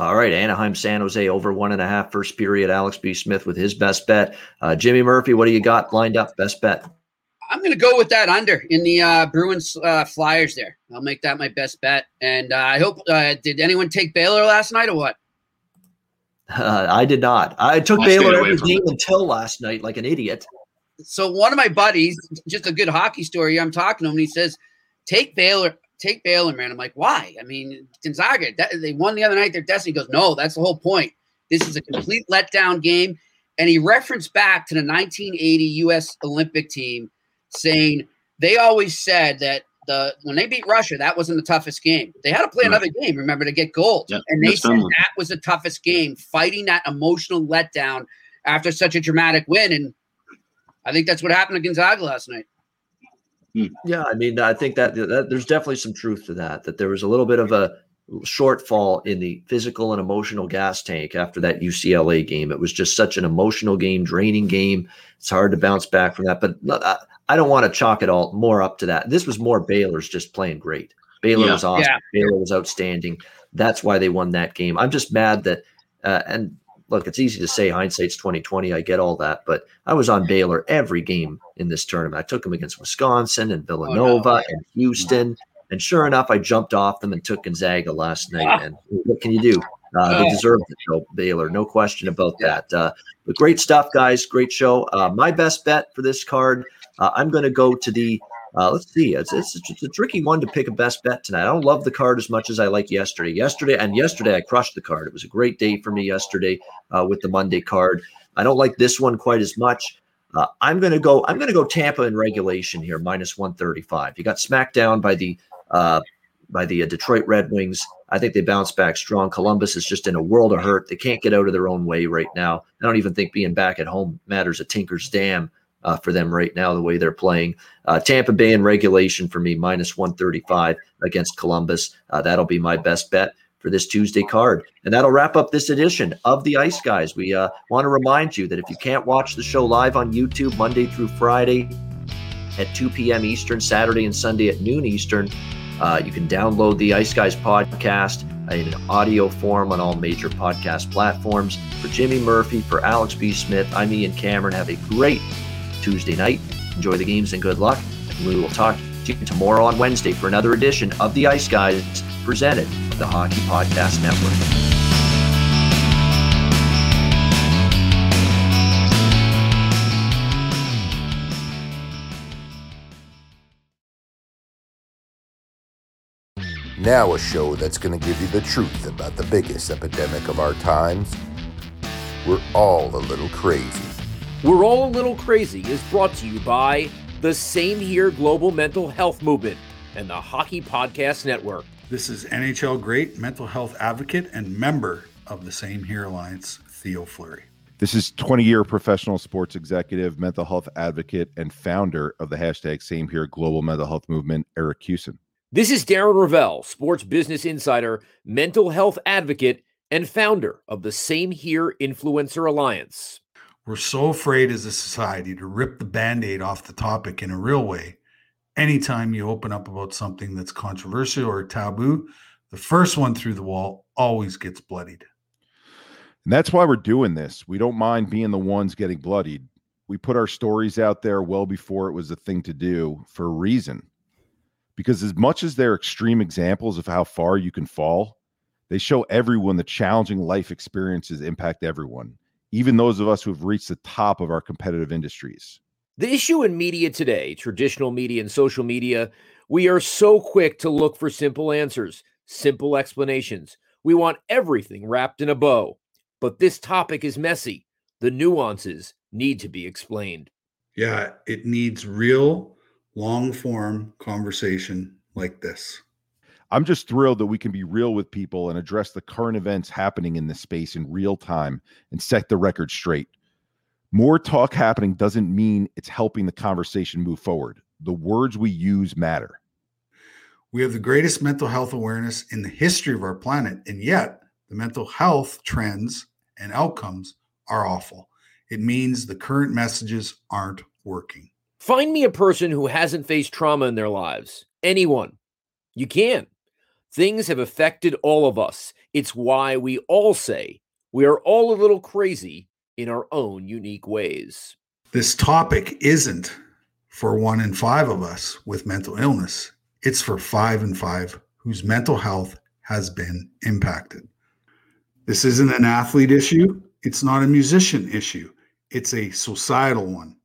All right, Anaheim, San Jose over one and a half first period. Alex B. Smith with his best bet. Uh, Jimmy Murphy, what do you got lined up? Best bet. I'm going to go with that under in the uh, Bruins uh, Flyers there. I'll make that my best bet. And uh, I hope, uh, did anyone take Baylor last night or what? Uh, I did not. I took I Baylor every game it. until last night, like an idiot. So one of my buddies, just a good hockey story, I'm talking to him and he says, take Baylor, take Baylor, man. I'm like, why? I mean, Gonzaga, that, they won the other night. Their destiny He goes, no, that's the whole point. This is a complete letdown game. And he referenced back to the 1980 U.S. Olympic team saying they always said that the when they beat Russia, that wasn't the toughest game. They had to play Right. another game, remember, to get gold. Yeah, and they said that was the toughest game, fighting that emotional letdown after such a dramatic win. And I think that's what happened to Gonzaga last night. Yeah, I mean, I think that, that there's definitely some truth to that. That there was a little bit of a shortfall in the physical and emotional gas tank after that UCLA game. It was just such an emotional game, draining game. It's hard to bounce back from that. But I, I don't want to chalk it all more up to that. This was more Baylor's just playing great. Baylor Yeah. was awesome. Yeah. Baylor was outstanding. That's why they won that game. I'm just mad that uh, and look, it's easy to say hindsight's 2020. I get all that, but I was on Baylor every game in this tournament. I took them against Wisconsin and Villanova and Houston, and sure enough, I jumped off them and took Gonzaga last night. And what can you do? Uh, they Oh. deserved it, though, Baylor. No question about that. Uh, but great stuff, guys. Great show. Uh, my best bet for this card, uh, I'm going to go to the. Uh, let's see. It's, it's, it's a tricky one to pick a best bet tonight. I don't love the card as much as I like yesterday. Yesterday and yesterday, I crushed the card. It was a great day for me yesterday uh, with the Monday card. I don't like this one quite as much. Uh, I'm to go. I'm to go Tampa in regulation here, minus 135. You got smacked down by the uh, by the uh, Detroit Red Wings. I think they bounce back strong. Columbus is just in a world of hurt. They can't get out of their own way right now. I don't even think being back at home matters a tinker's damn uh, for them right now, the way they're playing. Uh, Tampa Bay in regulation for me, minus 135 against Columbus. Uh, that'll be my best bet for this Tuesday card. And that'll wrap up this edition of the Ice Guys. We uh, want to remind you that if you can't watch the show live on YouTube Monday through Friday at 2 p.m. Eastern, Saturday and Sunday at noon Eastern, uh, you can download the Ice Guys podcast in an audio form on all major podcast platforms. For Jimmy Murphy, for Alex B. Smith, I'm Ian Cameron. Have a great Tuesday night. Enjoy the games and good luck. We will talk to you tomorrow on Wednesday for another edition of the Ice Guys presented by the Hockey Podcast Network. Now, a show that's going to give you the truth about the biggest epidemic of our times. We're all a little crazy. We're All a Little Crazy is brought to you by the Same Here Global Mental Health Movement and the Hockey Podcast Network. This is NHL great mental health advocate and member of the Same Here Alliance, Theo Fleury. This is 20 year professional sports executive, mental health advocate, and founder of the hashtag Same Here Global Mental Health Movement, Eric Kussin. This is Darren Rovell, sports business insider, mental health advocate, and founder of the Same Here Influencer Alliance. We're so afraid as a society to rip the band aid off the topic in a real way. Anytime you open up about something that's controversial or taboo, the first one through the wall always gets bloodied. And that's why we're doing this. We don't mind being the ones getting bloodied. We put our stories out there well before it was a thing to do for a reason. Because as much as they're extreme examples of how far you can fall, they show everyone the challenging life experiences impact everyone, even those of us who have reached the top of our competitive industries. The issue in media today, traditional media and social media, we are so quick to look for simple answers, simple explanations. We want everything wrapped in a bow. But this topic is messy. The nuances need to be explained. Yeah, it needs real long form conversation like this. I'm just thrilled that we can be real with people and address the current events happening in this space in real time and set the record straight. More talk happening doesn't mean it's helping the conversation move forward. The words we use matter. We have the greatest mental health awareness in the history of our planet, and yet the mental health trends and outcomes are awful. It means the current messages aren't working. Find me a person who hasn't faced trauma in their lives. Anyone. You can. Things have affected all of us. It's why we all say we are all a little crazy in our own unique ways. This topic isn't for one in five of us with mental illness, it's for five in five whose mental health has been impacted. This isn't an athlete issue, it's not a musician issue, it's a societal one.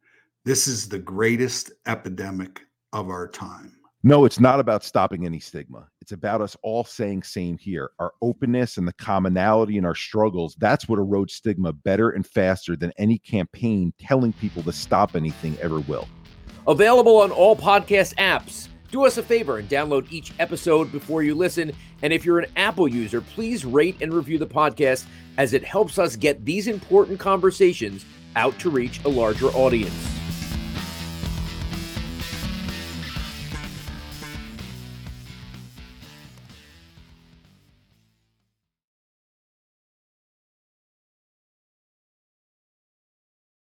This is the greatest epidemic of our time. No, it's not about stopping any stigma. It's about us all saying same here. Our openness and the commonality in our struggles, that's what erodes stigma better and faster than any campaign telling people to stop anything ever will. Available on all podcast apps. Do us a favor and download each episode before you listen. And if you're an Apple user, please rate and review the podcast as it helps us get these important conversations out to reach a larger audience.